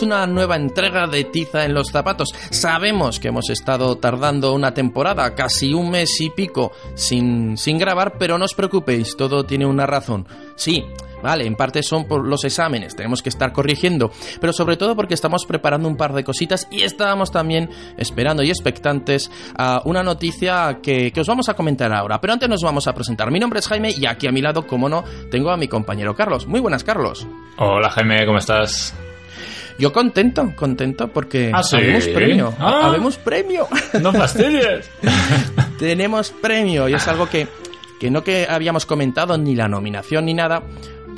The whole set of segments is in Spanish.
A una nueva entrega de Tiza en los zapatos. Sabemos que hemos estado tardando una temporada, casi un mes y pico, sin, sin grabar, pero no os preocupéis, todo tiene una razón. Sí, Vale, en parte son por los exámenes, tenemos que estar corrigiendo, pero sobre todo porque estamos preparando un par de cositas y estábamos también esperando y expectantes a una noticia que, que, os vamos a comentar ahora. Pero antes nos vamos a presentar. Mi nombre es Jaime y aquí a mi lado, como no, tengo a mi compañero Carlos. Muy buenas, Carlos. Hola Jaime, ¿cómo estás? Yo contento, contento porque ¿Ah, sí? habemos premio. Ah. Habemos premio. No fastidies. Tenemos premio y es algo que, que no que habíamos comentado ni la nominación ni nada,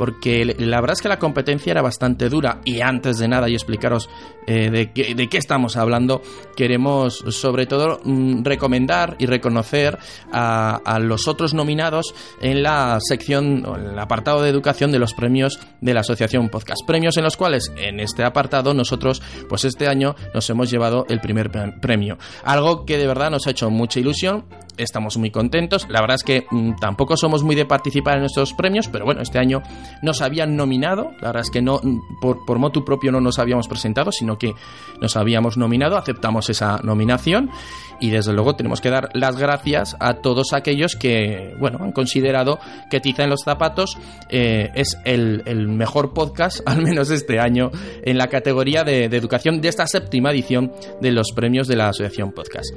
porque la verdad es que la competencia era bastante dura y antes de nada y explicaros eh, de, qué, estamos hablando, queremos sobre todo mm, recomendar y reconocer a, a, los otros nominados en la sección, en el apartado de educación de los premios de la Asociación Podcast. Premios en los cuales en este apartado nosotros, pues este año nos hemos llevado el primer premio. Algo que de verdad nos ha hecho mucha ilusión estamos muy contentos. La verdad es que mmm, tampoco somos muy de participar en estos premios, pero bueno, este año nos habían nominado. La verdad es que no por, por motu propio no nos habíamos presentado, sino que nos habíamos nominado, aceptamos esa nominación y desde luego tenemos que dar las gracias a todos aquellos que, bueno, han considerado que Tiza en los zapatos eh, es el, mejor podcast, al menos este año, en la categoría de, de educación de esta séptima edición de los premios de la Asociación Podcast.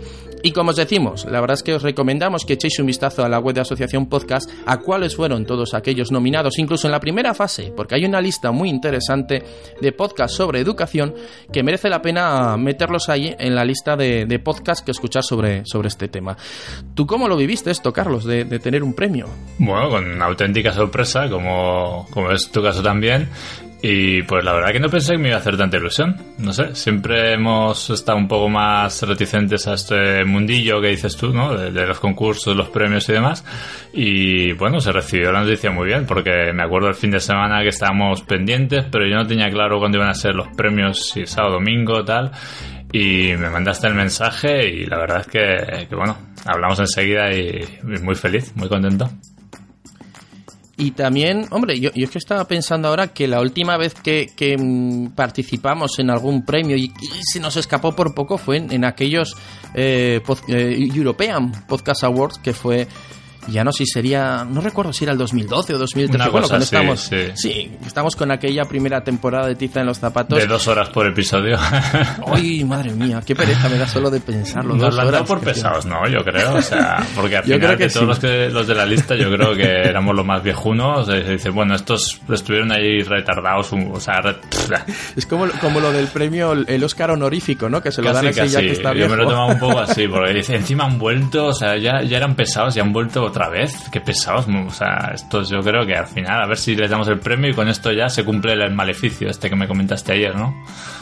Y como os decimos, la verdad es que os recomendamos que echéis un vistazo a la web de Asociación Podcast a cuáles fueron todos aquellos nominados, incluso en la primera fase, porque hay una lista muy interesante de podcasts sobre educación que merece la pena meterlos ahí en la lista de, de podcasts que escuchar sobre, sobre este tema. ¿Tú cómo lo viviste esto, Carlos, de, de tener un premio? Bueno, con una auténtica sorpresa, como, como es tu caso también. Y pues la verdad que no pensé que me iba a hacer tanta ilusión. No sé, siempre hemos estado un poco más reticentes a este mundillo que dices tú, ¿no? De, los concursos, los premios y demás. Y bueno, se recibió la noticia muy bien, porque me acuerdo el fin de semana que estábamos pendientes, pero yo no tenía claro cuándo iban a ser los premios, si sábado, domingo, tal. Y me mandaste el mensaje y la verdad es que, bueno, hablamos enseguida y muy feliz, muy contento. Y también, hombre, yo, yo, es que estaba pensando ahora que la última vez que, que mmm, participamos en algún premio y, se nos escapó por poco fue en, en aquellos eh, eh, European Podcast Awards, que fue ya no sé si sería, no recuerdo si era el 2012 o 2013. Una bueno, cuando sí, estamos, sí. sí, estamos con aquella primera temporada de Tiza en los zapatos. De dos horas por episodio. Ay, madre mía, qué pereza me da solo de pensarlo. Nos dos lo han por pesados, ¿no? Yo creo, o sea, porque al yo final creo que de todos sí. los, que, los de la lista yo creo que éramos los más viejunos. Se dice, bueno, estos estuvieron ahí retardados, o sea, re... es como, como lo del premio, el Oscar honorífico, ¿no? Que se lo casi, dan así casi. ya que está Yo viejo. me lo he tomado un poco así, porque dice, encima han vuelto, o sea, ya, ya eran pesados y han vuelto otra vez. Qué pesados, o sea, estos yo creo que al final, a ver si les damos el premio y con esto ya se cumple el maleficio este que me comentaste ayer, ¿no?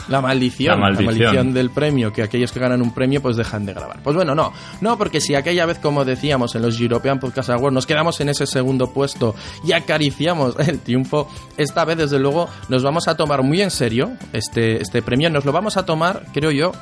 La maldición, la maldición, la maldición del premio, que aquellos que ganan un premio pues dejan de grabar. Pues bueno, no, no, porque si aquella vez, como decíamos, en los European Podcast Awards nos quedamos en ese segundo puesto y acariciamos el triunfo, esta vez desde luego nos vamos a tomar muy en serio este, este premio, nos lo vamos a tomar, creo yo,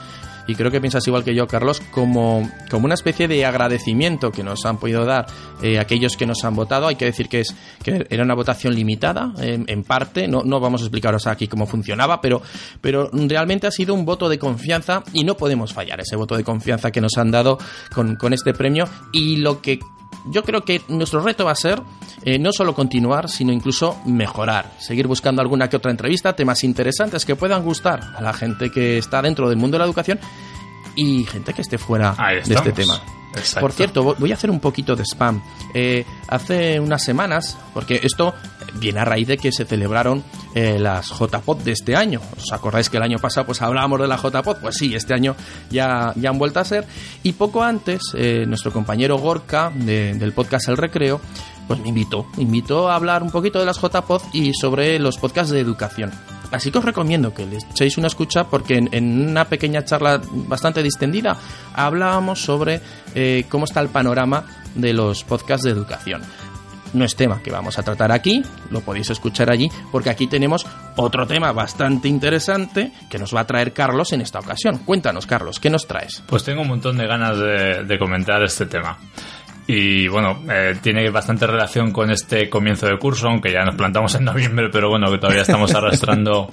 y creo que piensas igual que yo, Carlos, como, como una especie de agradecimiento que nos han podido dar eh, aquellos que nos han votado. Hay que decir que, es, que era una votación limitada, en, parte, no, no, vamos a explicaros aquí cómo funcionaba, pero, pero realmente ha sido un voto de confianza y no podemos fallar ese voto de confianza que nos han dado con, con este premio y lo que yo creo que nuestro reto va a ser eh, no solo continuar, sino incluso mejorar. Seguir buscando alguna que otra entrevista, temas interesantes que puedan gustar a la gente que está dentro del mundo de la educación y gente que esté fuera de este tema. Exacto. Por cierto, voy a hacer un poquito de spam. Eh, hace unas semanas, porque esto viene a raíz de que se celebraron eh, las JPOD de este año. ¿Os acordáis que el año pasado pues hablábamos de la JPOD? Pues sí, este año ya, ya han vuelto a ser. Y poco antes, eh, nuestro compañero Gorka de, del podcast El Recreo, pues me invitó, invitó a hablar un poquito de las JPOD y sobre los podcasts de educación. Así que os recomiendo que le echéis una escucha porque en, en una pequeña charla bastante distendida hablábamos sobre eh, cómo está el panorama de los podcasts de educación. No es tema que vamos a tratar aquí, lo podéis escuchar allí, porque aquí tenemos otro tema bastante interesante que nos va a traer Carlos en esta ocasión. Cuéntanos, Carlos, ¿qué nos traes? Pues tengo un montón de ganas de, de comentar este tema. Y bueno, eh, tiene bastante relación con este comienzo de curso, aunque ya nos plantamos en noviembre, pero bueno, que todavía estamos arrastrando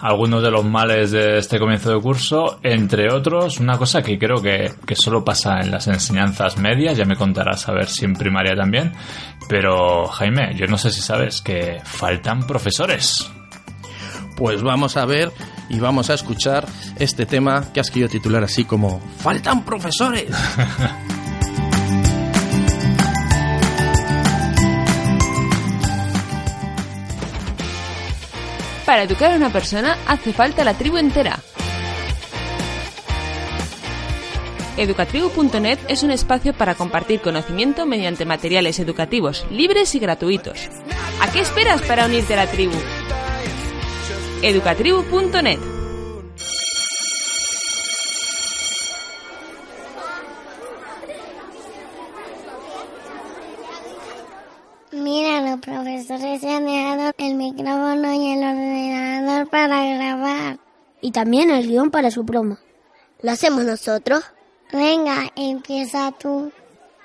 algunos de los males de este comienzo de curso, entre otros, una cosa que creo que, que solo pasa en las enseñanzas medias, ya me contarás a ver si en primaria también, pero Jaime, yo no sé si sabes que faltan profesores. Pues vamos a ver y vamos a escuchar este tema que has querido titular así como ¡Faltan profesores! Para educar a una persona hace falta la tribu entera. Educatribu.net es un espacio para compartir conocimiento mediante materiales educativos libres y gratuitos. ¿A qué esperas para unirte a la tribu? educatribu.net los profesores se han dejado el micrófono y el ordenador para grabar. Y también el guion para su broma. ¿Lo hacemos nosotros? Venga, empieza tú.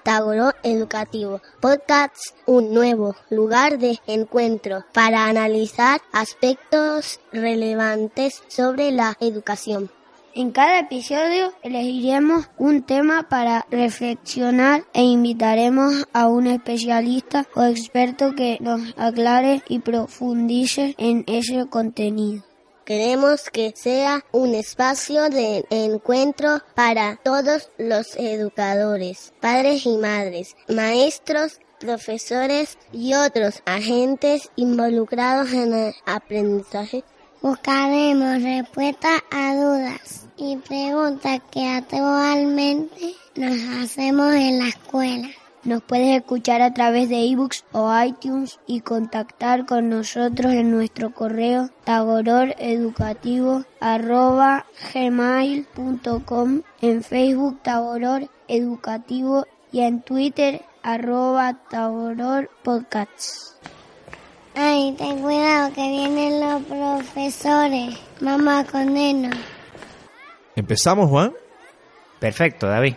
Tauro Educativo Podcast, un nuevo lugar de encuentro para analizar aspectos relevantes sobre la educación. En cada episodio elegiremos un tema para reflexionar e invitaremos a un especialista o experto que nos aclare y profundice en ese contenido. Queremos que sea un espacio de encuentro para todos los educadores, padres y madres, maestros, profesores y otros agentes involucrados en el aprendizaje. Buscaremos respuestas a dudas y preguntas que actualmente nos hacemos en la escuela. Nos puedes escuchar a través de ebooks o iTunes y contactar con nosotros en nuestro correo tagororeducativo.gmail.com en Facebook Tagoror Educativo y en Twitter arroba. Ay, ten cuidado que vienen los profesores. Mamá, condeno. ¿Empezamos, Juan? Perfecto, David.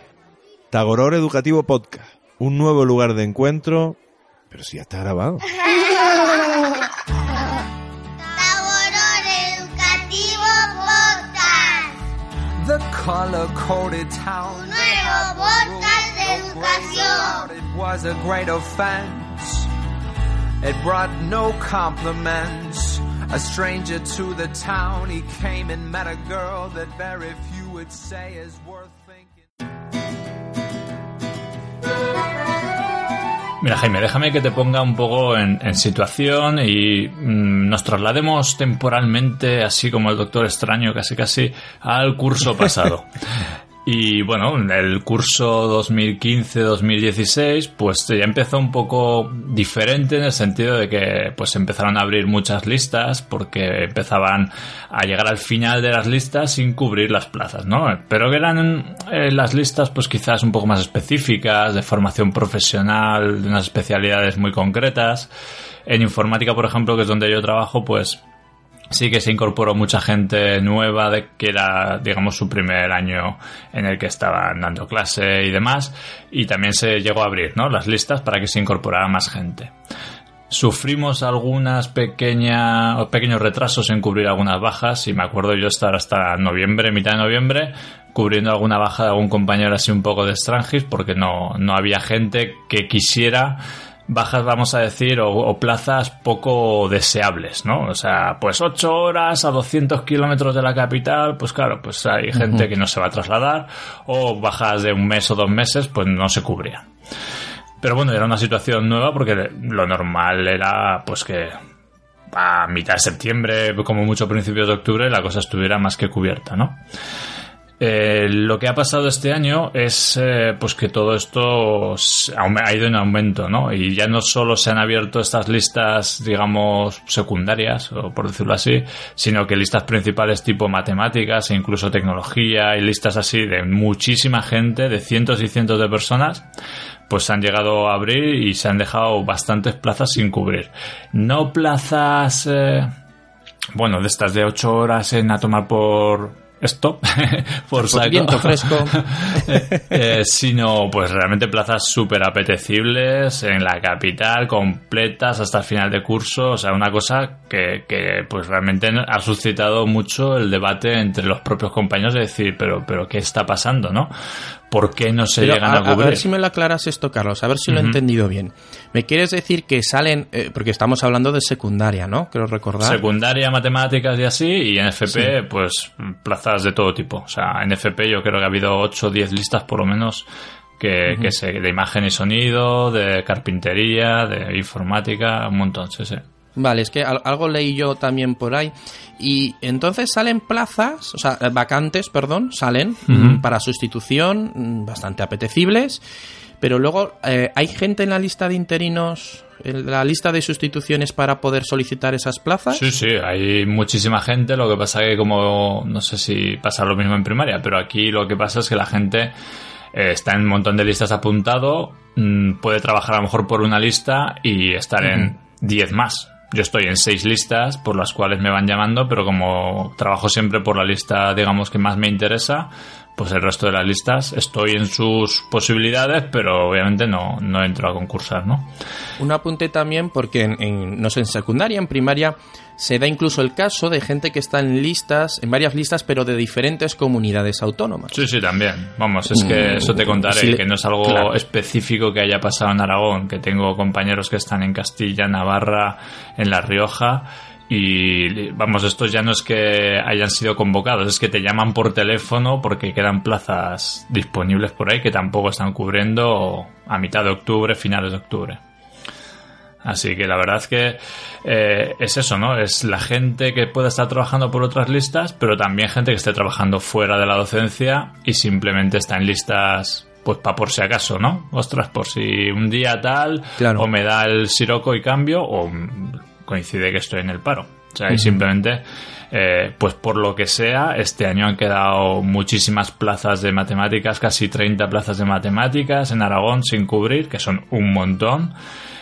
Tagoror Educativo Podcast. Un nuevo lugar de encuentro. Pero si ya está grabado. Taboror Educativo Podcast. The color coded town. Nuevo podcast de educación. It was a great offense. It brought no compliments. A stranger to the town, he came and met a girl that very few would say is worth thinking. Mira, Jaime, déjame que te ponga un poco en, en situación y mm, nos traslademos temporalmente, así como el Doctor Extraño, casi casi, al curso pasado. Y bueno, el curso 2015-2016 pues ya empezó un poco diferente en el sentido de que pues empezaron a abrir muchas listas porque empezaban a llegar al final de las listas sin cubrir las plazas, ¿no? Pero que eran eh, las listas pues quizás un poco más específicas, de formación profesional, de unas especialidades muy concretas. En informática, por ejemplo, que es donde yo trabajo, pues sí que se incorporó mucha gente nueva de que era digamos su primer año en el que estaban dando clase y demás y también se llegó a abrir ¿no? las listas para que se incorporara más gente sufrimos algunas pequeñas pequeños retrasos en cubrir algunas bajas y me acuerdo yo estar hasta noviembre mitad de noviembre cubriendo alguna baja de algún compañero así un poco de Strangis porque no, no había gente que quisiera bajas, vamos a decir, o, o, plazas poco deseables, ¿no? O sea, pues 8 horas a 200 kilómetros de la capital, pues claro, pues hay gente uh -huh. que no se va a trasladar, o bajas de un mes o dos meses, pues no se cubrían. Pero bueno, era una situación nueva porque lo normal era, pues que a mitad de septiembre, como mucho principios de octubre, la cosa estuviera más que cubierta, ¿no? Eh, lo que ha pasado este año es eh, pues que todo esto ha ido en aumento, ¿no? Y ya no solo se han abierto estas listas, digamos, secundarias, o por decirlo así, sino que listas principales tipo matemáticas e incluso tecnología y listas así de muchísima gente, de cientos y cientos de personas, pues han llegado a abrir y se han dejado bastantes plazas sin cubrir. No plazas, eh, bueno, de estas de ocho horas en a tomar por esto, por saco. Viento fresco. Eh, sino pues realmente plazas súper apetecibles en la capital, completas hasta el final de curso, o sea, una cosa que, que pues realmente ha suscitado mucho el debate entre los propios compañeros de decir, pero, pero ¿qué está pasando, no? ¿Por qué no se Pero llegan a, a, a cubrir? ver si me lo aclaras esto, Carlos, a ver si lo he entendido bien. ¿Me quieres decir que salen, eh, porque estamos hablando de secundaria, ¿no? Quiero recordar. Secundaria, matemáticas y así, y en FP, pues plazas de todo tipo. O sea, en FP yo creo que ha habido 8 o 10 listas por lo menos que, que se, de imagen y sonido, de carpintería, de informática, un montón, sí, sí. Vale, es que al- algo leí yo también por ahí. Y entonces salen plazas, o sea, vacantes, perdón, salen mm, para sustitución, mm, bastante apetecibles. Pero luego, eh, ¿hay gente en la lista de interinos, en la lista de sustituciones para poder solicitar esas plazas? Sí, sí, hay muchísima gente, lo que pasa que como, no sé si pasa lo mismo en primaria, pero aquí lo que pasa es que la gente eh, está en un montón de listas apuntado, mm, puede trabajar a lo mejor por una lista y estar en 10 más. Yo estoy en seis listas por las cuales me van llamando, pero como trabajo siempre por la lista, digamos, que más me interesa, pues el resto de las listas estoy en sus posibilidades, pero obviamente no, no entro a concursar, ¿no? Un apunte también porque en, en- no sé, en secundaria, en primaria, se da incluso el caso de gente que está en listas, en varias listas, pero de diferentes comunidades autónomas. Sí, sí, también. Vamos, es que eso te contaré, Sí, que no es algo claro. específico que haya pasado en Aragón, que tengo compañeros que están en Castilla, Navarra, en La Rioja. Y vamos, estos ya no es que hayan sido convocados, es que te llaman por teléfono porque quedan plazas disponibles por ahí que tampoco están cubriendo a mitad de octubre, finales de octubre. Así que la verdad es que eh, es eso, ¿no? Es la gente que puede estar trabajando por otras listas, pero también gente que esté trabajando fuera de la docencia y simplemente está en listas, pues para por si acaso, ¿no? Ostras, por si un día tal, Claro. o me da el siroco y cambio, o coincide que estoy en el paro. O sea, y simplemente, eh, pues por lo que sea, este año han quedado muchísimas plazas de matemáticas, casi 30 plazas de matemáticas en Aragón sin cubrir, que son un montón.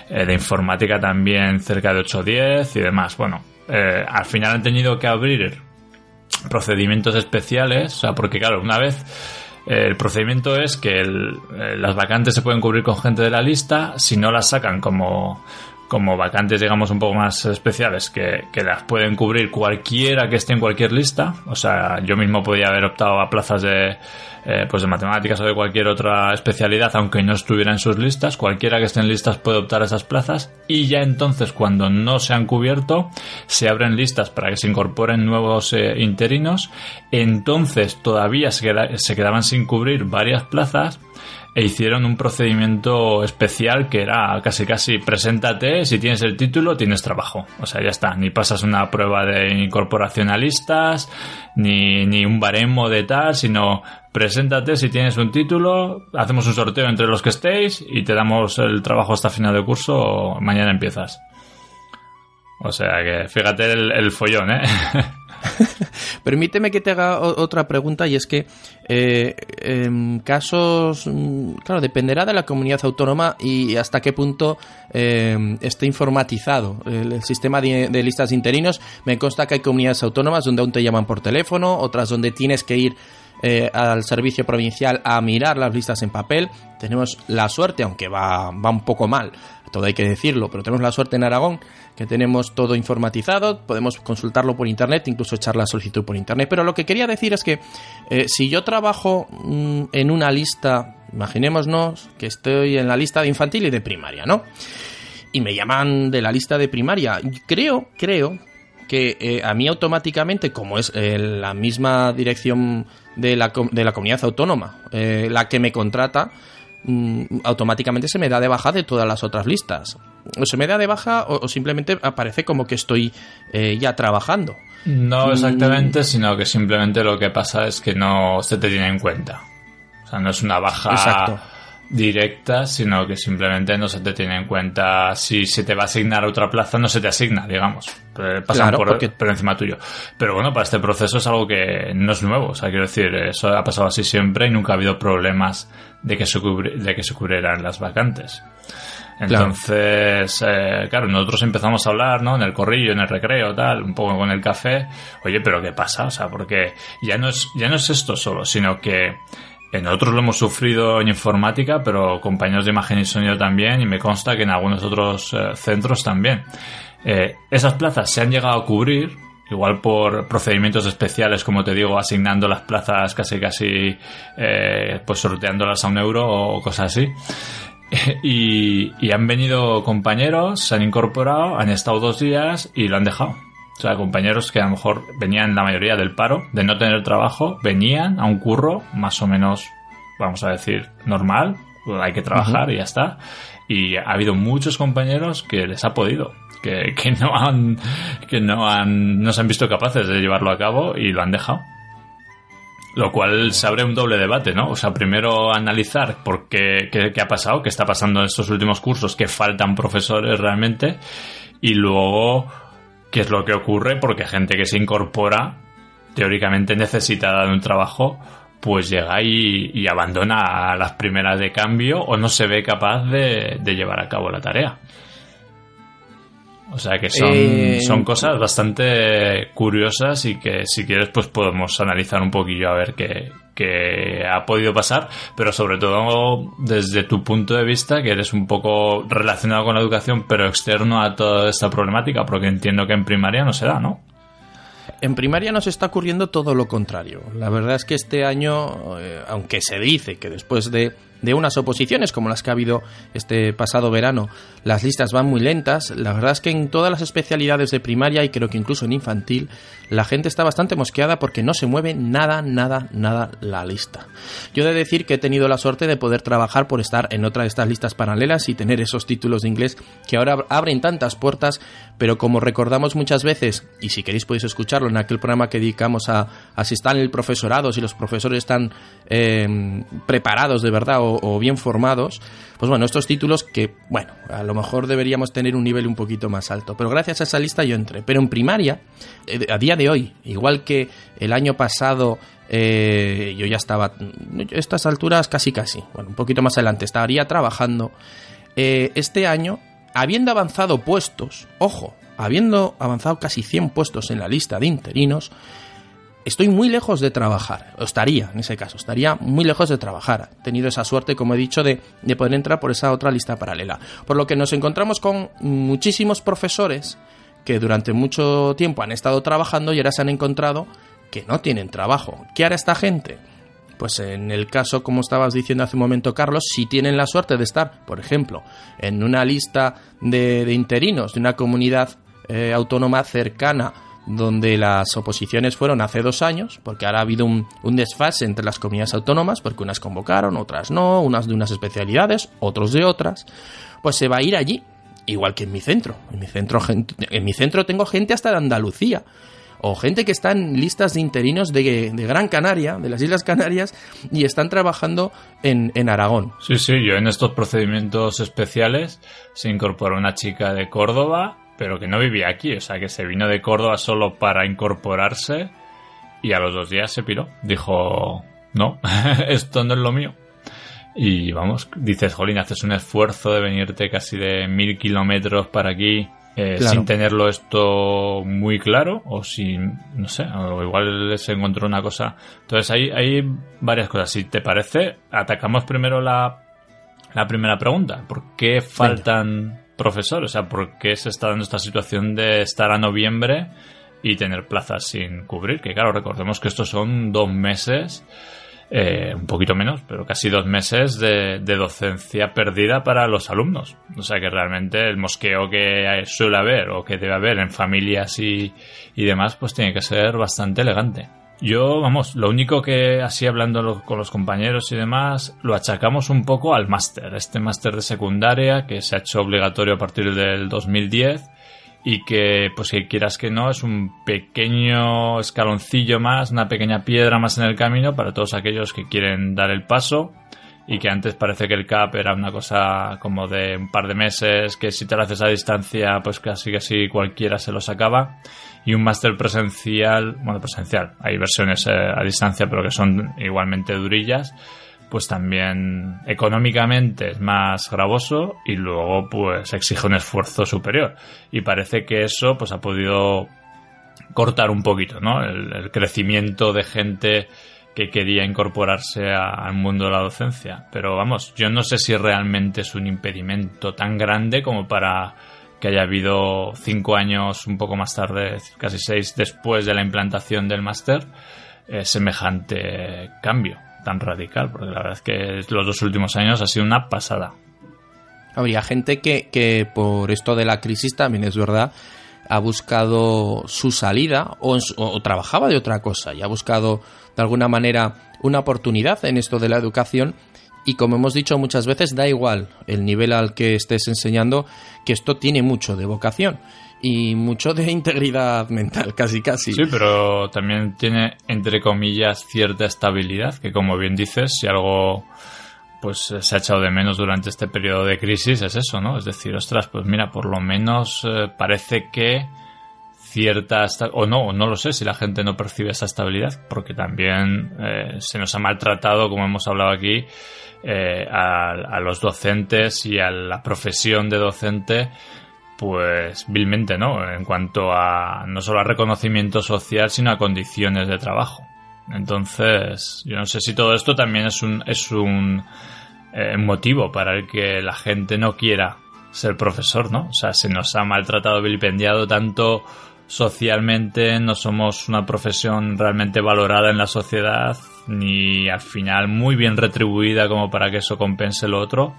Eh, de informática también cerca de 8 o 10 y demás. Bueno, eh, al final han tenido que abrir procedimientos especiales, o sea, porque claro, una vez el procedimiento es que el- las vacantes se pueden cubrir con gente de la lista, si no las sacan como, como vacantes, digamos, un poco más especiales, que, que las pueden cubrir cualquiera que esté en cualquier lista, o sea, yo mismo podía haber optado a plazas de, eh, pues de matemáticas o de cualquier otra especialidad, aunque no estuviera en sus listas, cualquiera que esté en listas puede optar a esas plazas, y ya entonces cuando no se han cubierto, se abren listas para que se incorporen nuevos eh, interinos, entonces todavía se, se quedaban sin cubrir varias plazas, e hicieron un procedimiento especial que era casi casi preséntate, si tienes el título tienes trabajo. O sea, ya está, ni pasas una prueba de incorporación a listas, ni, ni un baremo de tal, sino preséntate si tienes un título, hacemos un sorteo entre los que estéis y te damos el trabajo hasta final de curso mañana empiezas. O sea que fíjate el, el follón, ¿eh? Permíteme que te haga otra pregunta y es que eh, en casos, mm, claro, dependerá de la comunidad autónoma y hasta qué punto eh, esté informatizado el, sistema de, listas interinos. Me consta que hay comunidades autónomas donde aún te llaman por teléfono, otras donde tienes que ir eh, al servicio provincial a mirar las listas en papel. Tenemos la suerte, aunque va, va un poco mal, todo hay que decirlo, pero tenemos la suerte en Aragón que tenemos todo informatizado, podemos consultarlo por internet, incluso echar la solicitud por internet. Pero lo que quería decir es que eh, si yo trabajo mm, en una lista, imaginémonos que estoy en la lista de infantil y de primaria, ¿no? Y me llaman de la lista de primaria, creo, creo que eh, a mí automáticamente, como es eh, la misma dirección de la, de la comunidad autónoma, la que me contrata, automáticamente se me da de baja de todas las otras listas. O se me da de baja o, o simplemente aparece como que estoy eh, ya trabajando. No exactamente, sino que simplemente lo que pasa es que no se te tiene en cuenta. O sea, no es una baja Exacto. Directa, sino que simplemente no se te tiene en cuenta si se te va a asignar a otra plaza, no se te asigna, digamos. Pasan Claro, por, porque- por encima tuyo. Pero bueno, para este proceso es algo que no es nuevo. O sea, quiero decir, eso ha pasado así siempre y nunca ha habido problemas de que se, cubri- de que se cubrieran las vacantes. Entonces, eh, claro, nosotros empezamos a hablar, ¿no? En el corrillo, en el recreo, tal, un poco con el café. Oye, pero ¿qué pasa? O sea, porque ya no es, ya no es esto solo, sino que nosotros lo hemos sufrido en informática, pero compañeros de imagen y sonido también, y me consta que en algunos otros eh, centros también. Eh, esas plazas se han llegado a cubrir, igual por procedimientos especiales, como te digo, asignando las plazas casi casi, eh, pues sorteándolas a un euro o cosas así. Y, han venido compañeros, se han incorporado, han estado dos días y lo han dejado. O sea, compañeros que a lo mejor venían la mayoría del paro, de no tener trabajo, venían a un curro más o menos, vamos a decir, normal, hay que trabajar y ya está. Y ha habido muchos compañeros que les ha podido, que, que no han, que no han, no se han visto capaces de llevarlo a cabo y lo han dejado. Lo cual se abre un doble debate, ¿no? O sea, primero analizar por qué, qué, qué ha pasado, qué está pasando en estos últimos cursos, que faltan profesores realmente, y luego qué es lo que ocurre, porque gente que se incorpora, teóricamente necesitada de un trabajo, pues llega y, abandona a las primeras de cambio o no se ve capaz de, llevar a cabo la tarea. O sea que son, Eh, son cosas bastante curiosas y que si quieres pues podemos analizar un poquillo a ver qué, qué ha podido pasar, pero sobre todo desde tu punto de vista, que eres un poco relacionado con la educación, pero externo a toda esta problemática, porque entiendo que en primaria no se da, ¿no? En primaria nos está ocurriendo todo lo contrario. La verdad es que este año, eh, aunque se dice que después de, de, unas oposiciones como las que ha habido este pasado verano, las listas van muy lentas, la verdad es que en todas las especialidades de primaria y creo que incluso en infantil, la gente está bastante mosqueada porque no se mueve nada, nada, nada la lista. Yo he de decir que he tenido la suerte de poder trabajar por estar en otra de estas listas paralelas y tener esos títulos de inglés que ahora abren tantas puertas, pero como recordamos muchas veces, y si queréis podéis escucharlo en aquel programa que dedicamos a, si están el profesorado, si los profesores están eh, preparados de verdad o, bien formados, pues bueno, estos títulos que, bueno, a lo mejor deberíamos tener un nivel un poquito más alto. Pero gracias a esa lista yo entré. Pero en primaria, eh, a día de hoy, igual que el año pasado, eh, yo ya estaba, a estas alturas casi casi, bueno, un poquito más adelante, estaría trabajando. Eh, este año, habiendo avanzado puestos, ojo, habiendo avanzado casi 100 puestos en la lista de interinos, estoy muy lejos de trabajar, o estaría en ese caso, estaría muy lejos de trabajar. He tenido esa suerte, como he dicho, de, de, poder entrar por esa otra lista paralela. Por lo que nos encontramos con muchísimos profesores que durante mucho tiempo han estado trabajando y ahora se han encontrado que no tienen trabajo. ¿Qué hará esta gente? Pues en el caso, como estabas diciendo hace un momento, Carlos, si tienen la suerte de estar, por ejemplo, en una lista de, de interinos de una comunidad eh, autónoma cercana donde las oposiciones fueron hace dos años, porque ahora ha habido un, desfase entre las comunidades autónomas, porque unas convocaron, otras no, unas de unas especialidades, otros de otras, pues se va a ir allí, igual que en mi centro. En mi centro, en mi centro tengo gente hasta de Andalucía, o gente que está en listas de interinos de, de Gran Canaria, de las Islas Canarias, y están trabajando en, en Aragón. Sí, sí, yo en estos procedimientos especiales se incorporó una chica de Córdoba pero que no vivía aquí, o sea, que se vino de Córdoba solo para incorporarse y a los dos días se piró. Dijo, no, esto no es lo mío. Y vamos, dices, Jolín, haces un esfuerzo de venirte casi de mil kilómetros para aquí eh, claro. sin tenerlo esto muy claro o sin, no sé, o igual se encontró una cosa. Entonces hay, hay varias cosas. Si te parece, atacamos primero la, la primera pregunta. ¿Por qué faltan... Venga profesor? O sea, ¿por qué se está dando esta situación de estar a noviembre y tener plazas sin cubrir? Que claro, recordemos que estos son dos meses, eh, un poquito menos, pero casi dos meses de, de, docencia perdida para los alumnos. O sea que realmente el mosqueo que suele haber o que debe haber en familias y, y demás, pues tiene que ser bastante elegante. Yo, vamos, lo único que así hablando con los compañeros y demás, lo achacamos un poco al máster, este máster de secundaria que se ha hecho obligatorio a partir del 2010 y que, pues que quieras que no, es un pequeño escaloncillo más, una pequeña piedra más en el camino para todos aquellos que quieren dar el paso y que antes parece que el CAP era una cosa como de un par de meses, que si te lo haces a distancia, pues casi casi cualquiera se lo sacaba y un máster presencial, bueno, presencial, hay versiones eh, a distancia pero que son igualmente durillas, pues también económicamente es más gravoso y luego pues exige un esfuerzo superior. Y parece que eso pues ha podido cortar un poquito, ¿no? El, el crecimiento de gente que quería incorporarse al mundo de la docencia. Pero vamos, yo no sé si realmente es un impedimento tan grande como para que haya habido cinco años un poco más tarde, casi seis después de la implantación del máster, eh, semejante cambio tan radical, porque la verdad es que los dos últimos años ha sido una pasada. Habría gente que, que por esto de la crisis también es verdad ha buscado su salida o trabajaba de otra cosa y ha buscado de alguna manera una oportunidad en esto de la educación y como hemos dicho muchas veces da igual el nivel al que estés enseñando que esto tiene mucho de vocación y mucho de integridad mental casi casi Sí, pero también tiene, entre comillas, cierta estabilidad, que como bien dices, si algo pues se ha echado de menos durante este periodo de crisis es eso, ¿no? Es decir, ostras, pues mira, por lo menos eh, parece que cierta o no, no lo sé si la gente no percibe esa estabilidad, porque también eh, se nos ha maltratado, como hemos hablado aquí, eh, a, a los docentes y a la profesión de docente pues vilmente, ¿no? En cuanto a no solo a reconocimiento social, sino a condiciones de trabajo. Entonces, yo no sé si todo esto también es un, es un eh, motivo para el que la gente no quiera ser profesor, ¿no? O sea, se nos ha maltratado, vilipendiado tanto socialmente, no somos una profesión realmente valorada en la sociedad, ni al final muy bien retribuida como para que eso compense lo otro.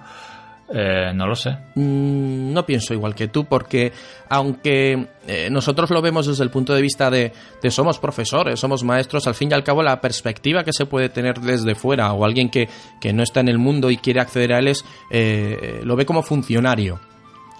Eh, no lo sé. Mm, no pienso igual que tú, porque aunque eh, nosotros lo vemos desde el punto de vista de, de somos profesores, somos maestros, al fin y al cabo la perspectiva que se puede tener desde fuera o alguien que, que no está en el mundo y quiere acceder a él es, eh, lo ve como funcionario.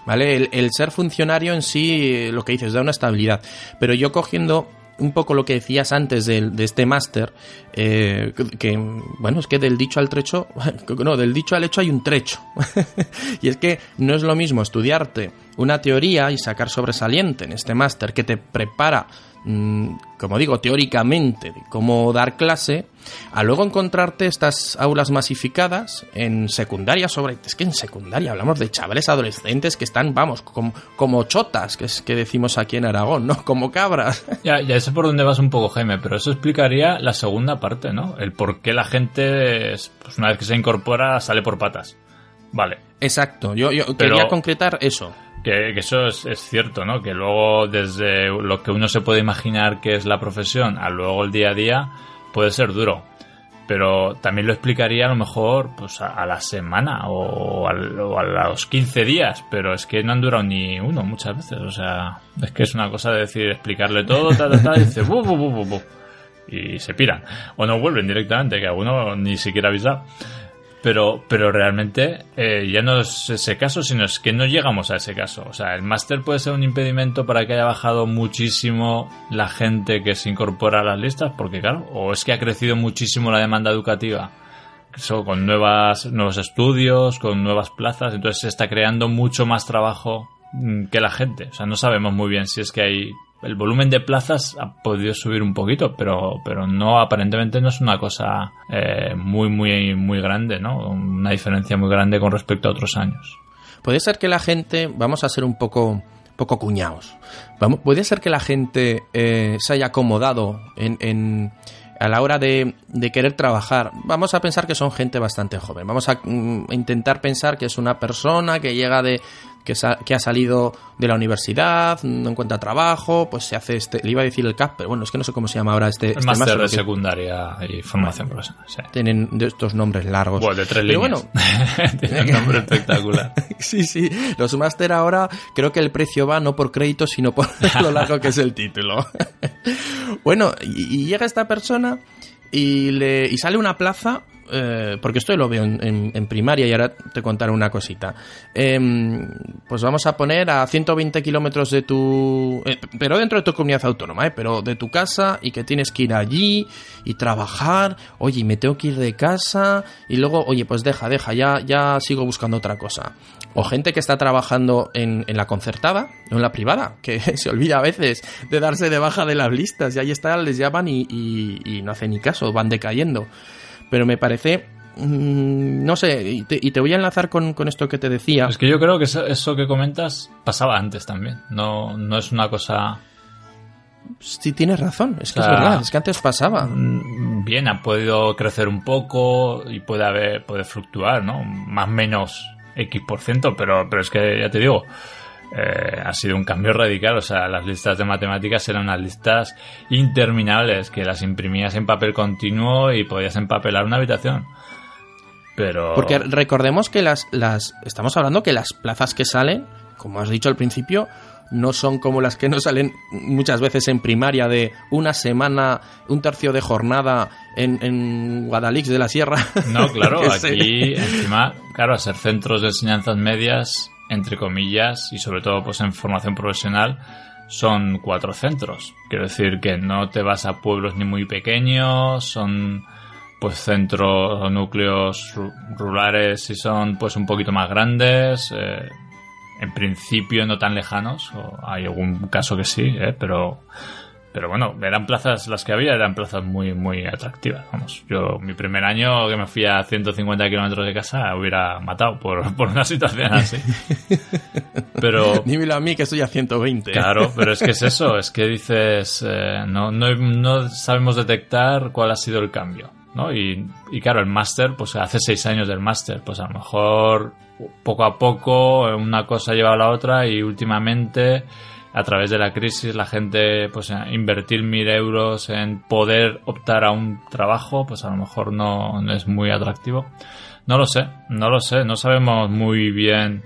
¿Vale? El, ser funcionario en sí, eh, lo que dices, da una estabilidad. Pero yo cogiendo un poco lo que decías antes del- de, este máster, eh, que, bueno, es que del dicho al trecho, no, del dicho al hecho hay un trecho. y es que no es lo mismo estudiarte una teoría y sacar sobresaliente en este máster que te prepara, como digo, teóricamente de cómo dar clase, a luego encontrarte estas aulas masificadas en secundaria sobre... Es que en secundaria hablamos de chavales adolescentes que están, vamos, como, como chotas, que es que decimos aquí en Aragón, ¿no? Como cabras. Ya, ya sé por dónde vas un poco, Jaime, pero eso explicaría la segunda parte, ¿no? El por qué la gente, es- pues una vez que se incorpora, sale por patas. Vale. Exacto, yo, yo Pero- quería concretar eso. Que, que eso es, es cierto, ¿no? Que luego desde lo que uno se puede imaginar que es la profesión a luego el día a día puede ser duro. Pero también lo explicaría a lo mejor pues a, a la semana o, a los 15 días, pero es que no han durado ni uno muchas veces. O sea, es que es una cosa de decir, explicarle todo, ta, ta, ta, y dice, bu, bu, bu, bu, bu, y se piran. O no vuelven directamente, que alguno ni siquiera avisa. Pero, pero realmente eh, ya no es ese caso, sino es que no llegamos a ese caso. O sea, el máster puede ser un impedimento para que haya bajado muchísimo la gente que se incorpora a las listas, porque claro, o es que ha crecido muchísimo la demanda educativa, eso, con nuevas, nuevos estudios, con nuevas plazas, entonces se está creando mucho más trabajo mm, que la gente. O sea, no sabemos muy bien si es que hay el volumen de plazas ha podido subir un poquito, pero, pero no, aparentemente no es una cosa eh, muy, muy, muy grande, ¿no? Una diferencia muy grande con respecto a otros años. Puede ser que la gente, vamos a ser un poco, poco cuñados, puede ser que la gente eh, se haya acomodado en, en- a la hora de, de querer trabajar. Vamos a pensar que son gente bastante joven. Vamos a mm, intentar pensar que es una persona que llega de que, sa- que ha salido de la universidad, no encuentra trabajo, pues se hace este, le iba a decir el CAP, pero bueno, es que no sé cómo se llama ahora este, El este máster de que secundaria y formación profesional. Sí. tienen de estos nombres largos. Bueno, de tres Pero líneas. bueno, Tiene un nombre espectacular. Sí, sí. Los máster ahora creo que el precio va no por crédito, sino por lo largo que es el título. bueno, y, y llega esta persona y, le, y sale una plaza, eh, porque esto lo veo en, primaria y ahora te contaré una cosita. Em, pues vamos a poner a 120 kilómetros de tu... eh, pero dentro de tu comunidad autónoma, ¿eh? Pero de tu casa y que tienes que ir allí y trabajar. Oye, me tengo que ir de casa y luego, oye, pues deja, deja, ya, ya sigo buscando otra cosa. O gente que está trabajando en, en la concertada, no en la privada, que se olvida a veces de darse de baja de las listas y ahí está, les llaman y, y- y no hacen ni caso, van decayendo. Pero me parece mm, no sé, y te, y te voy a enlazar con, con esto que te decía. Es que yo creo que eso, eso que comentas pasaba antes también. No, no es una cosa. Sí, tienes razón, es que O sea, es verdad, es que antes pasaba. Mm, Bien, ha podido crecer un poco y puede haber, puede fluctuar, ¿no? Más o menos X por ciento, pero, pero es que ya te digo, eh, ha sido un cambio radical. O sea, las listas de matemáticas eran unas listas interminables que las imprimías en papel continuo y podías empapelar una habitación. Pero. Porque recordemos que las, las. Estamos hablando que las plazas que salen, como has dicho al principio, no son como las que nos salen muchas veces en primaria de una semana, un tercio de jornada en, en Guadalix de la Sierra. No, claro, aquí encima, claro, a ser centros de enseñanzas medias, entre comillas, y sobre todo pues en formación profesional, son cuatro centros. Quiero decir que no te vas a pueblos ni muy pequeños, son pues centros o núcleos ru- rurales y son pues un poquito más grandes, eh, en principio no tan lejanos, o hay algún caso que sí, eh, pero pero bueno, eran plazas, las que había eran plazas muy, muy atractivas. Vamos, yo mi primer año que me fui a 150 kilómetros de casa hubiera matado por, por una situación así. Pero, Dímelo a mí que estoy a 120. claro, pero es que es eso, es que dices, eh, no, no, no sabemos detectar cuál ha sido el cambio. ¿no? Y, y claro, el máster, pues hace seis años del máster, pues a lo mejor poco a poco una cosa lleva a la otra y últimamente a través de la crisis la gente pues a invertir mil euros en poder optar a un trabajo pues a lo mejor no, es muy atractivo no lo sé no lo sé no sabemos muy bien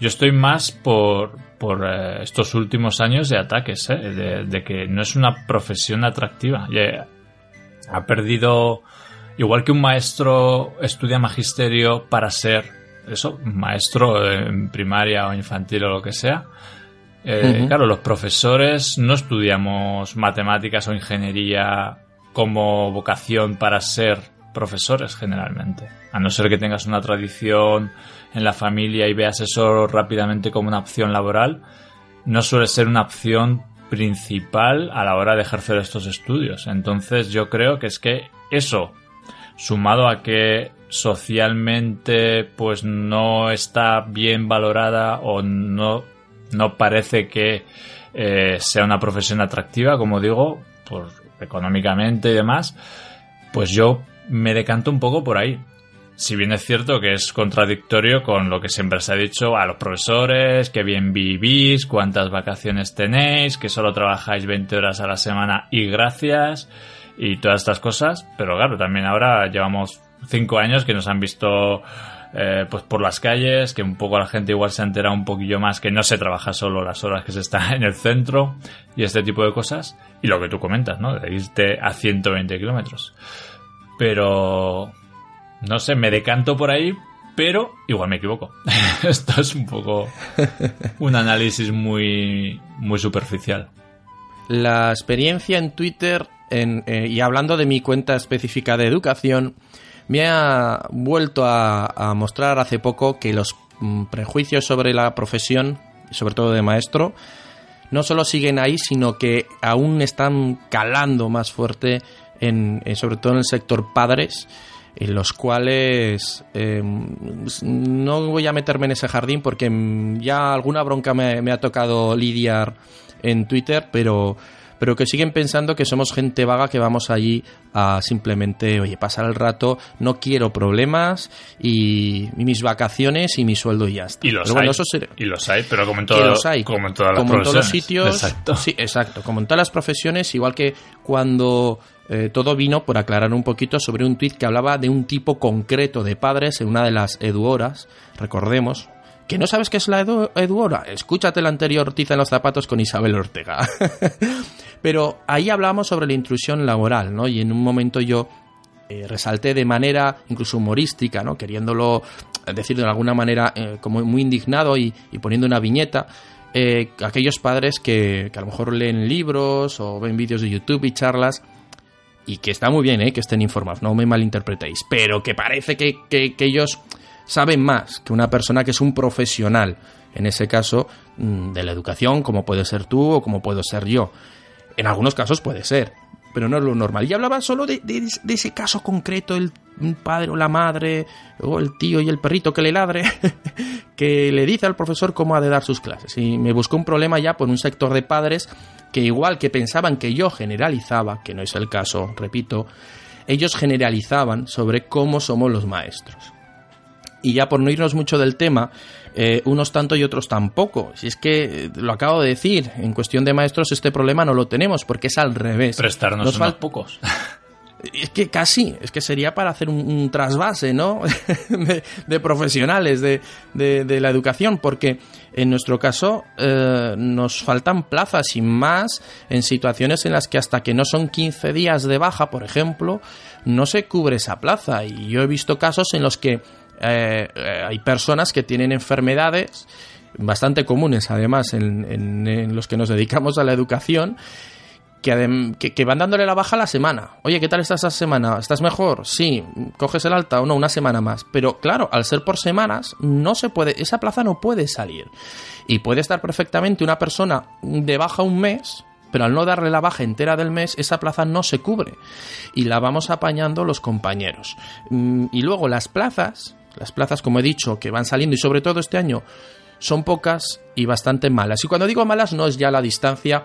yo estoy más por por eh, estos últimos años de ataques ¿eh? de, que no es una profesión atractiva Ya- ha perdido igual que un maestro estudia magisterio para ser eso maestro en primaria o infantil o lo que sea eh. Claro, los profesores no estudiamos matemáticas o ingeniería como vocación para ser profesores generalmente. A no ser que tengas una tradición en la familia y veas eso rápidamente como una opción laboral, no suele ser una opción principal a la hora de ejercer estos estudios. Entonces yo creo que es que eso, sumado a que socialmente pues no está bien valorada o no, no parece que eh, sea una profesión atractiva, como digo, por económicamente y demás, pues yo me decanto un poco por ahí. Si bien es cierto que es contradictorio con lo que siempre se ha dicho a los profesores, que bien vivís, cuántas vacaciones tenéis, que solo trabajáis 20 horas a la semana y gracias, y todas estas cosas, pero claro, también ahora llevamos 5 años que nos han visto eh, pues por las calles, que un poco la gente igual se ha enterado un poquillo más que no se trabaja solo las horas que se está en el centro y este tipo de cosas, y lo que tú comentas, ¿no? De irte a 120 kilómetros. Pero no sé, me decanto por ahí, pero igual me equivoco. Esto es un poco un análisis muy, muy superficial. La experiencia en Twitter, en, eh, y hablando de mi cuenta específica de educación, me ha vuelto a, mostrar hace poco que los mm, prejuicios sobre la profesión, sobre todo de maestro, no solo siguen ahí, sino que aún están calando más fuerte, en, en- sobre todo en el sector padres, en los cuales eh, no voy a meterme en ese jardín porque mm, ya alguna bronca me, me ha tocado lidiar en Twitter, pero, pero que siguen pensando que somos gente vaga que vamos allí a simplemente, oye, pasar el rato, no quiero problemas y, y mis vacaciones y mi sueldo y ya está. Y los Pero bueno, hay. eso será- Y los hay, pero como en, todo, los hay. como en todas las Como en todos los sitios. Exacto. Sí, exacto. Como en todas las profesiones, igual que cuando eh, todo vino, por aclarar un poquito, sobre un tuit que hablaba de un tipo concreto de padres en una de las eduoras, recordemos. ¿Que no sabes qué es la edu- eduora? Escúchate la anterior tiza en los zapatos con Isabel Ortega. Pero ahí hablamos sobre la intrusión laboral, ¿no? Y en un momento yo eh, resalté de manera incluso humorística, ¿no? Queriéndolo decir de alguna manera eh, como muy indignado y, poniendo una viñeta. eh, aquellos padres que, a lo mejor leen libros o ven vídeos de YouTube y charlas y que está muy bien ¿eh? que estén informados, no me malinterpretéis, pero que parece que- que ellos saben más que una persona que es un profesional, en ese caso, mm, de la educación, como puede ser tú o como puedo ser yo. En algunos casos puede ser, pero no es lo normal. Y hablaba solo de, de- de ese caso concreto, el padre o la madre, o el tío y el perrito que le ladre, que le dice al profesor cómo ha de dar sus clases. Y me buscó un problema ya por un sector de padres que igual que pensaban que yo generalizaba, que no es el caso, repito, ellos generalizaban sobre cómo somos los maestros. Y ya por no irnos mucho del tema, eh, unos tanto y otros tampoco. Si es que eh, lo acabo de decir, en cuestión de maestros este problema no lo tenemos porque es al revés. Prestarnos Nos unos pocos. Es que casi, es que sería para hacer un, un trasvase, ¿no? de, de profesionales de, de- de la educación, porque en nuestro caso eh, nos faltan plazas y más en situaciones en las que hasta que no son 15 días de baja, por ejemplo, no se cubre esa plaza. Y yo he visto casos en los que eh, eh, hay personas que tienen enfermedades bastante comunes, además, en- los que nos dedicamos a la educación que, que, que van dándole la baja a la semana. Oye, ¿qué tal estás esa semana? ¿Estás mejor? Sí. ¿Coges el alta o no? Una semana más. Pero claro, al ser por semanas, no se puede, esa plaza no puede salir. Y puede estar perfectamente una persona de baja un mes, pero al no darle la baja entera del mes, esa plaza no se cubre. Y la vamos apañando los compañeros. Mm, Y luego las plazas, las plazas, como he dicho, que van saliendo, y sobre todo este año, son pocas y bastante malas. Y cuando digo malas, no es ya la distancia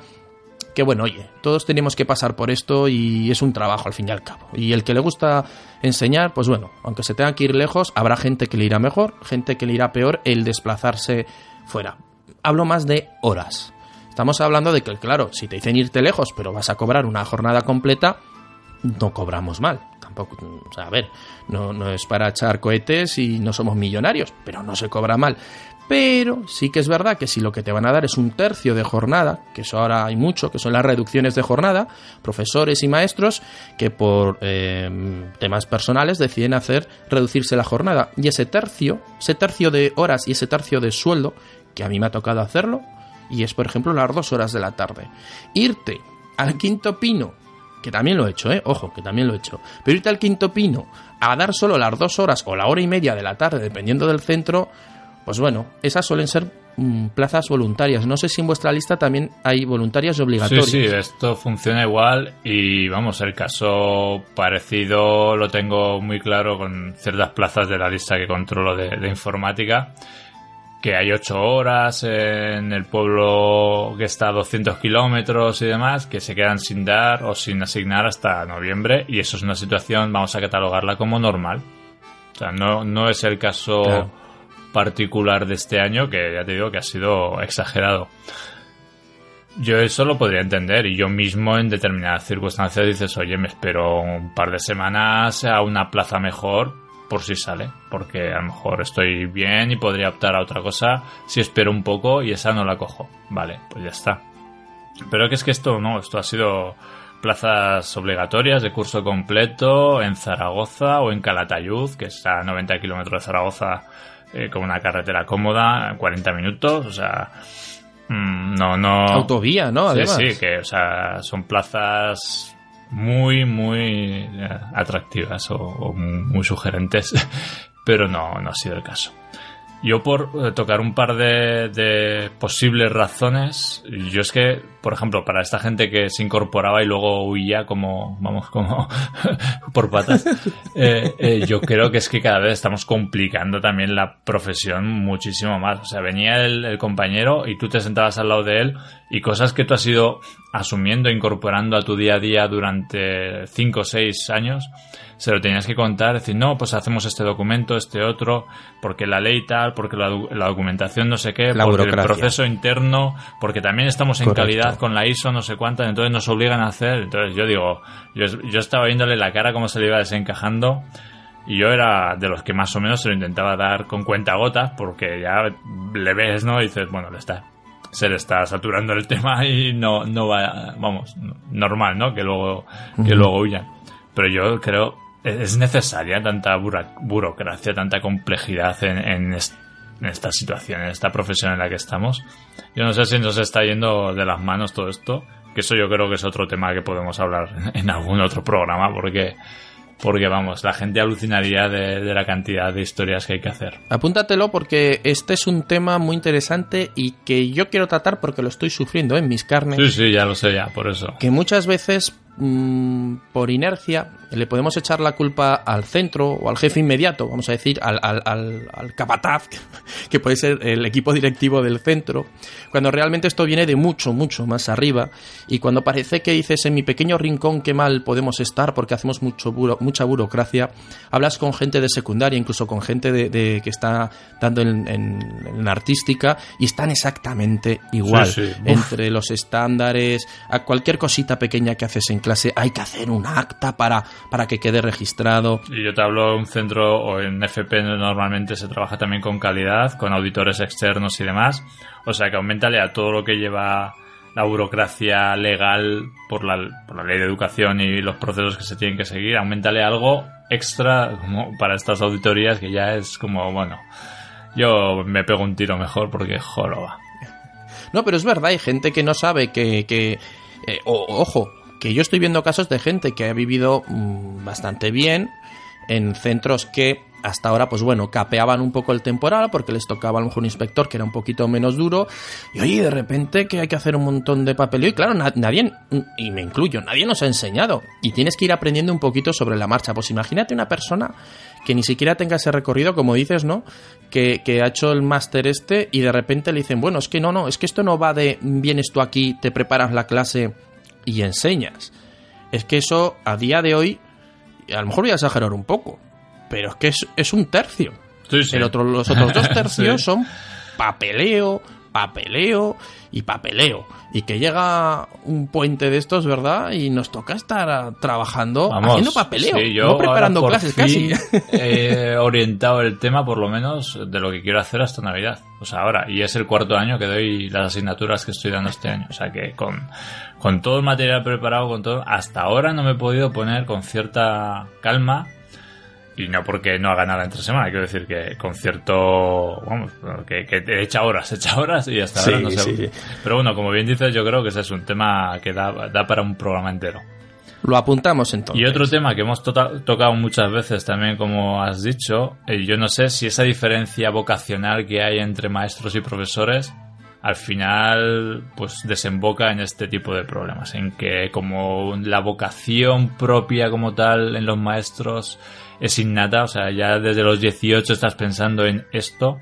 que bueno, oye, todos tenemos que pasar por esto y es un trabajo al fin y al cabo. Y el que le gusta enseñar, pues bueno, aunque se tenga que ir lejos, habrá gente que le irá mejor, gente que le irá peor el desplazarse fuera. Hablo más de horas. Estamos hablando de que, claro, si te dicen irte lejos, pero vas a cobrar una jornada completa, no cobramos mal. A ver, no, no es para echar cohetes y no somos millonarios, pero no se cobra mal. Pero sí que es verdad que si lo que te van a dar es un tercio de jornada, que eso ahora hay mucho, que son las reducciones de jornada, profesores y maestros que por eh, temas personales deciden hacer reducirse la jornada. Y ese tercio, ese tercio de horas y ese tercio de sueldo, que a mí me ha tocado hacerlo, y es por ejemplo las dos horas de la tarde. Irte al quinto pino, que también lo he hecho, ¿eh? Ojo, que también lo he hecho. Pero irte al quinto pino a dar solo las dos horas o la hora y media de la tarde, dependiendo del centro, pues bueno, esas suelen ser mm, plazas voluntarias. No sé si en vuestra lista también hay voluntarias y Sí, obligatorias. sí, esto funciona igual y vamos, el caso parecido lo tengo muy claro con ciertas plazas de la lista que controlo de, de informática, que hay ocho horas en el pueblo que está a 200 kilómetros y demás, que se quedan sin dar o sin asignar hasta noviembre y eso es una situación, vamos a catalogarla como normal. O sea, no, no es el caso Claro. particular de este año, que ya te digo que ha sido exagerado. Yo eso lo podría entender y yo mismo en determinadas circunstancias dices, oye, me espero un par de semanas a una plaza mejor por si sale, porque a lo mejor estoy bien y podría optar a otra cosa si espero un poco y esa no la cojo. Vale, pues ya está. Pero que es que esto no, esto ha sido plazas obligatorias de curso completo en Zaragoza o en Calatayud, que está a 90 kilómetros de Zaragoza eh, con una carretera cómoda, 40 minutos, o sea, mm, no, no. Autovía, ¿no? Sí, Además. sí, que o sea, son plazas muy, muy eh, atractivas o, o muy sugerentes, pero no, no ha sido el caso. Yo por eh, tocar un par de, posibles razones, yo es que, por ejemplo, para esta gente que se incorporaba y luego huía como, vamos, como por patas, eh, eh, yo creo que es que cada vez estamos complicando también la profesión muchísimo más. O sea, venía el, el compañero y tú te sentabas al lado de él y cosas que tú has ido asumiendo, incorporando a tu día a día durante 5 o 6 años, se lo tenías que contar, decir, no, pues hacemos este documento, este otro, porque la ley tal, porque la, la documentación no sé qué, La porque burocracia. el proceso interno, porque también estamos en Correcto. calidad con la ISO, no sé cuántas, entonces nos obligan a hacer. Entonces yo digo, yo, yo estaba viéndole la cara cómo se le iba desencajando. Y yo era de los que más o menos se lo intentaba dar con cuentagotas, porque ya le ves, ¿no? Y dices, bueno, le está, se le está saturando el tema y no, no va, vamos, normal, ¿no? Que luego, que Ujú. luego huyan. Pero yo creo, es necesaria tanta burocracia, tanta complejidad en, en, est- en esta situación, en esta profesión en la que estamos. Yo no sé si nos está yendo de las manos todo esto, que eso yo creo que es otro tema que podemos hablar en algún otro programa, porque, porque vamos, la gente alucinaría de, de la cantidad de historias que hay que hacer. Apúntatelo porque este es un tema muy interesante y que yo quiero tratar porque lo estoy sufriendo en mis carnes. Sí, sí, ya lo sé, ya, por eso. que muchas veces mm, por inercia le podemos echar la culpa al centro o al jefe inmediato, vamos a decir, al, al, al, al capataz, que puede ser el equipo directivo del centro, cuando realmente esto viene de mucho, mucho más arriba y cuando parece que dices en mi pequeño rincón qué mal podemos estar porque hacemos mucho buro- mucha burocracia, hablas con gente de secundaria, incluso con gente de, de- que está dando en, en- en artística y están exactamente igual. Sí, sí. Entre los estándares, a cualquier cosita pequeña que haces en clase, hay que hacer un acta para, para que quede registrado. Y yo te hablo de un centro o en FP normalmente se trabaja también con calidad, con auditores externos y demás. O sea que aumentale a todo lo que lleva la burocracia legal por la, por la ley de educación y los procesos que se tienen que seguir, aumentale algo extra como para estas auditorías que ya es como, bueno, yo me pego un tiro mejor porque joroba. No, pero es verdad, hay gente que no sabe que... que eh, o- ojo, que yo estoy viendo casos de gente que ha vivido mm, bastante bien en centros que hasta ahora, pues bueno, capeaban un poco el temporal porque les tocaba a lo mejor un inspector que era un poquito menos duro y oye, de repente que hay que hacer un montón de papeleo y claro, na- nadie, y me incluyo, nadie nos ha enseñado y tienes que ir aprendiendo un poquito sobre la marcha. Pues imagínate una persona que ni siquiera tenga ese recorrido, como dices, ¿no? Que, que ha hecho el máster este y de repente le dicen, bueno, es que no, no, es que esto no va de vienes tú aquí, te preparas la clase y enseñas. Es que eso a día de hoy, a lo mejor voy a exagerar un poco, pero es que es, es un tercio. Sí, sí. El otro, los otros dos tercios Sí. son papeleo, papeleo y papeleo. Y que llega un puente de estos, ¿verdad? Y nos toca estar trabajando Vamos, haciendo papeleo, sí, yo no preparando clases casi. He orientado el tema, por lo menos, de lo que quiero hacer hasta Navidad. O sea, ahora. Y es el cuarto año que doy las asignaturas que estoy dando este año. O sea, que con, con todo el material preparado, con todo. Hasta ahora no me he podido poner con cierta calma. Y no porque no haga nada entre semana, quiero decir que con cierto. Vamos, que, que hecho horas, hecho horas y hasta ahora Sí, no sé. sí, sí. Pero bueno, como bien dices, yo creo que ese es un tema que da, da para un programa entero. Lo apuntamos entonces. Y otro tema que hemos tota- tocado muchas veces también, como has dicho, eh, yo no sé si esa diferencia vocacional que hay entre maestros y profesores al final pues desemboca en este tipo de problemas, en que como la vocación propia como tal en los maestros es innata, o sea, ya desde los 18 estás pensando en esto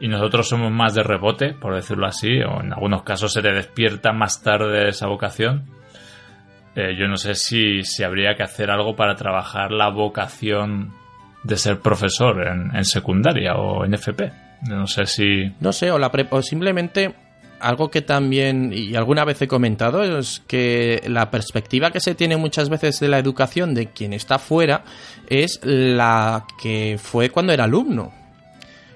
y nosotros somos más de rebote, por decirlo así, o en algunos casos se te despierta más tarde esa vocación. Eh, yo no sé si, si habría que hacer algo para trabajar la vocación de ser profesor en, en secundaria o en FP. No sé si... No sé, o, la pre- o simplemente algo que también, y alguna vez he comentado, es que la perspectiva que se tiene muchas veces de la educación de quien está fuera es la que fue cuando era alumno.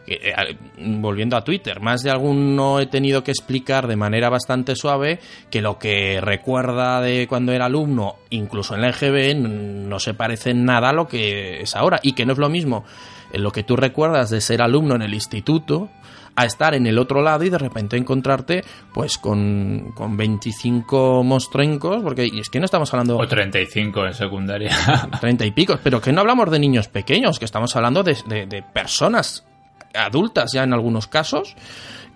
Que, eh, Volviendo a Twitter, más de alguno he tenido que explicar de manera bastante suave que lo que recuerda de cuando era alumno, incluso en la EGB, no se parece en nada a lo que es ahora y que no es lo mismo en lo que tú recuerdas de ser alumno en el instituto a estar en el otro lado y de repente encontrarte pues con, con 25 monstruencos, porque es que no estamos hablando O 35 en secundaria. 30 y picos, pero que no hablamos de niños pequeños, que estamos hablando de, de- de personas adultas ya en algunos casos,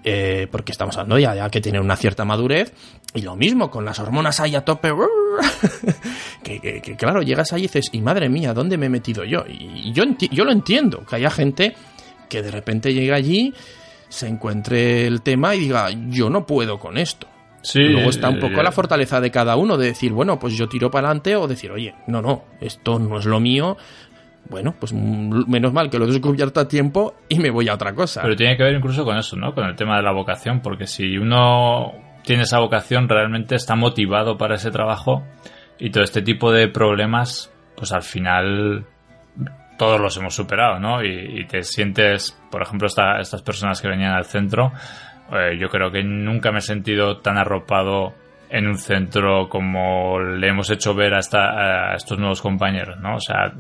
eh, porque estamos hablando ya, ya que tienen una cierta madurez, y lo mismo con las hormonas ahí a tope, que, que- que, claro, llegas ahí y dices, y madre mía, ¿dónde me he metido yo? Y yo, yo lo entiendo, que haya gente que de repente llega allí, se encuentre el tema y diga, yo no puedo con esto. Sí, Luego está un poco eh, la fortaleza de cada uno de decir, bueno, pues yo tiro para adelante o decir, oye, no, no, esto no es lo mío. Bueno, pues mm, menos mal que lo he descubierto a tiempo y me voy a otra cosa. Pero tiene que ver incluso con eso, ¿no? Con el tema de la vocación, porque si uno tiene esa vocación, realmente está motivado para ese trabajo y todo este tipo de problemas, pues al final todos los hemos superado, ¿no? Y, y te sientes, por ejemplo, esta- estas personas que venían al centro, eh, yo creo que nunca me he sentido tan arropado en un centro como le hemos hecho ver a, esta- a estos nuevos compañeros, ¿no? O sea,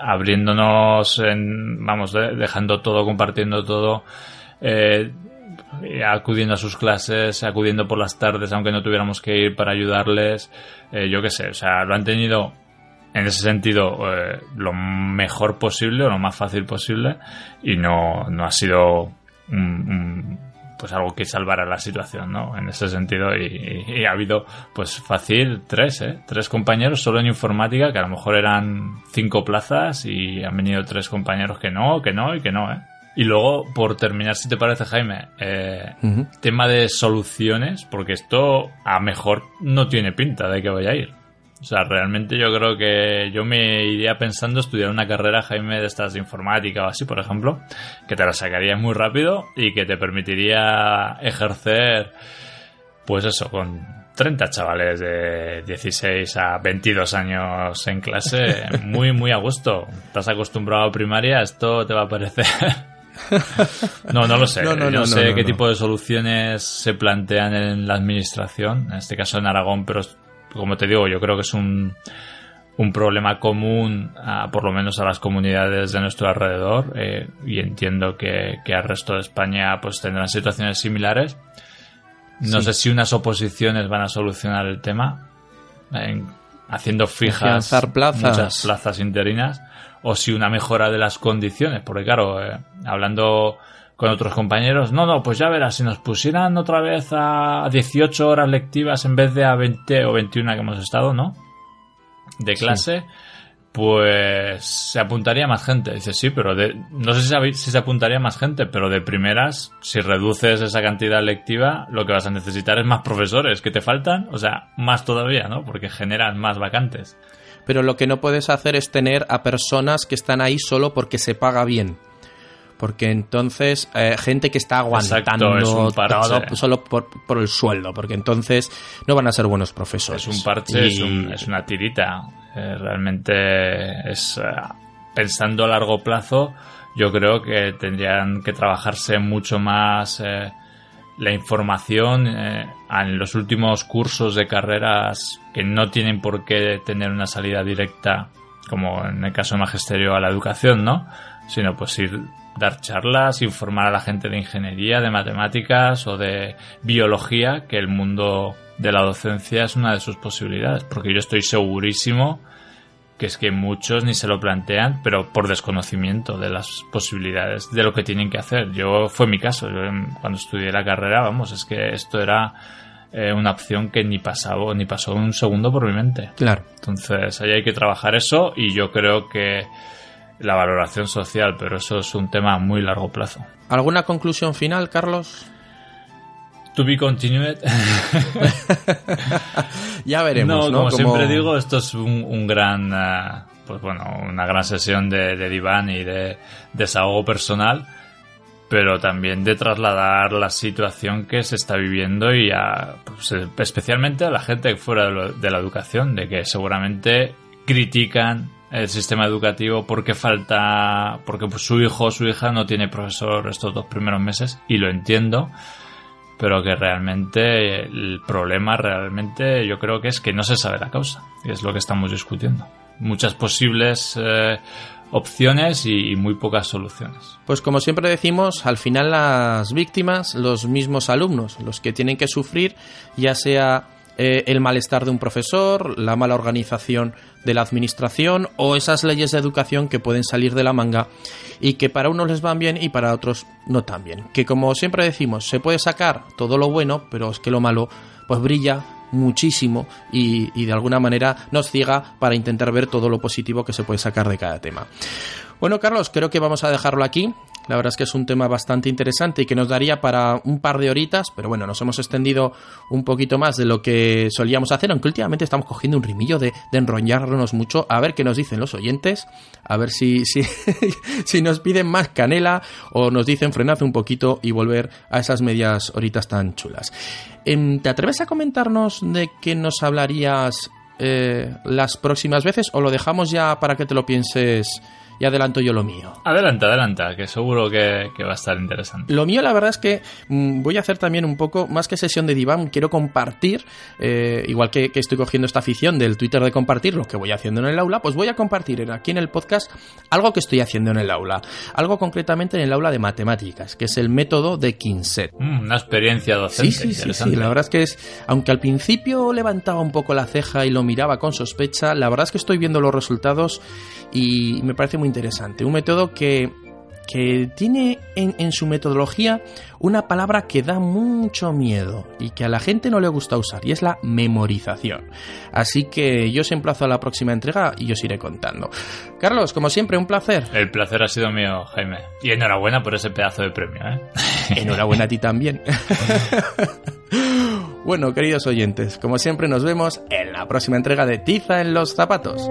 abriéndonos, en, vamos, de- dejando todo, compartiendo todo, eh, acudiendo a sus clases, acudiendo por las tardes, aunque no tuviéramos que ir para ayudarles, eh, yo qué sé, o sea, lo han tenido en ese sentido eh, lo mejor posible o lo más fácil posible y no, no ha sido un, un- pues algo que salvara la situación, ¿no? En ese sentido, y, y ha habido, pues fácil, tres, ¿eh? Tres compañeros solo en informática, que a lo mejor eran cinco plazas, y han venido tres compañeros que no, que no y que no, ¿eh? Y luego, por terminar, si te parece, Jaime, eh, tema de soluciones, porque esto a mejor no tiene pinta de que vaya a ir. O sea, realmente yo creo que yo me iría pensando estudiar una carrera, Jaime, de estas de informática o así, por ejemplo, que te la sacaría muy rápido y que te permitiría ejercer, pues eso, con 30 chavales de 16 a 22 años en clase, muy, muy a gusto. Estás acostumbrado a primaria, esto te va a parecer no, no lo sé. No, no, no sé qué tipo de soluciones se plantean en la administración, en este caso en Aragón, pero como te digo, yo creo que es un, un problema común, por lo menos a las comunidades de nuestro alrededor, eh, y entiendo que, que al resto de España pues tendrán situaciones similares. No sé si unas oposiciones van a solucionar el tema, haciendo fijas plazas. muchas plazas interinas o si una mejora de las condiciones, porque claro, eh, hablando con otros compañeros, no, no, pues ya verás, si nos pusieran otra vez a 18 horas lectivas en vez de a 20 o 21 que hemos estado, ¿no? De clase, pues se apuntaría más gente. Dice, sí, pero de, no sé si, si se apuntaría más gente, pero de primeras, si reduces esa cantidad lectiva, lo que vas a necesitar es más profesores que te faltan, o sea, más todavía, ¿no? Porque generan más vacantes pero lo que no puedes hacer es tener a personas que están ahí solo porque se paga bien. Porque entonces, eh, gente que está aguantando todo solo por, el sueldo, porque entonces no van a ser buenos profesores. Es un parche, es, una tirita. Eh, realmente es. Eh, pensando a largo plazo, yo creo que tendrían que trabajarse mucho más la información en los últimos cursos de carreras que no tienen por qué tener una salida directa, como en el caso de magisterio a la educación, ¿no? Sino pues ir dar charlas, informar a la gente de ingeniería, de matemáticas o de biología, que el mundo de la docencia es una de sus posibilidades, porque yo estoy segurísimo que es que muchos ni se lo plantean, pero por desconocimiento de las posibilidades de lo que tienen que hacer. Yo fue mi caso, yo cuando estudié la carrera, vamos, es que esto era eh, una opción que ni pasaba ni pasó un segundo por mi mente. Claro. Entonces, ahí hay que trabajar eso y yo creo que la valoración social, pero eso es un tema a muy largo plazo. ¿Alguna conclusión final, Carlos? To be continued. ya veremos. No, como, siempre digo, esto es un, gran, eh, pues bueno, una gran sesión de, diván y de desahogo personal, pero también de trasladar la situación que se está viviendo y a, pues, especialmente a la gente fuera de, la educación, de que seguramente critican el sistema educativo porque falta, porque su hijo o su hija no tiene profesor estos dos primeros meses y lo entiendo pero que realmente el problema realmente yo creo que es que no se sabe la causa, y es lo que estamos discutiendo. Muchas posibles eh, opciones y, muy pocas soluciones. Pues como siempre decimos, al final las víctimas, los mismos alumnos, los que tienen que sufrir, ya sea eh, el malestar de un profesor, la mala organización de la administración o esas leyes de educación que pueden salir de la manga y que para unos les van bien y para otros no tan bien. Que como siempre decimos, se puede sacar todo lo bueno, pero es que lo malo pues brilla muchísimo y, y de alguna manera nos ciega para intentar ver todo lo positivo que se puede sacar de cada tema. Bueno, Carlos, creo que vamos a dejarlo aquí. La verdad es que es un tema bastante interesante y que nos daría para un par de horitas, pero bueno, nos hemos extendido un poquito más de lo que solíamos hacer, aunque últimamente estamos cogiendo un rimillo de, enrollarnos mucho, a ver qué nos dicen los oyentes, a ver si, si, si nos piden más canela o nos dicen frenad un poquito y volver a esas medias horitas tan chulas. Em, ¿Te atreves a comentarnos de qué nos hablarías eh, las próximas veces o lo dejamos ya para que te lo pienses? Y adelanto yo lo mío. Adelanta, adelanta, que seguro que, va a estar interesante. Lo mío, la verdad es que mm, voy a hacer también un poco, más que sesión de diván, quiero compartir, eh, igual que, estoy cogiendo esta afición del Twitter de compartir lo que voy haciendo en el aula, pues voy a compartir aquí en el podcast algo que estoy haciendo en el aula. Algo concretamente en el aula de matemáticas, que es el método de Kinset. Mm, una experiencia docente. Sí, sí, sí, la verdad es que es, aunque al principio levantaba un poco la ceja y lo miraba con sospecha, la verdad es que estoy viendo los resultados y me parece muy interesante. Un método que que tiene en, en, su metodología una palabra que da mucho miedo y que a la gente no le gusta usar, y es la memorización. Así que yo os emplazo a la próxima entrega y os iré contando. Carlos, como siempre, un placer. El placer ha sido mío, Jaime. Y enhorabuena por ese pedazo de premio, ¿eh? Enhorabuena a ti también. bueno, queridos oyentes, como siempre nos vemos en la próxima entrega de Tiza en los zapatos.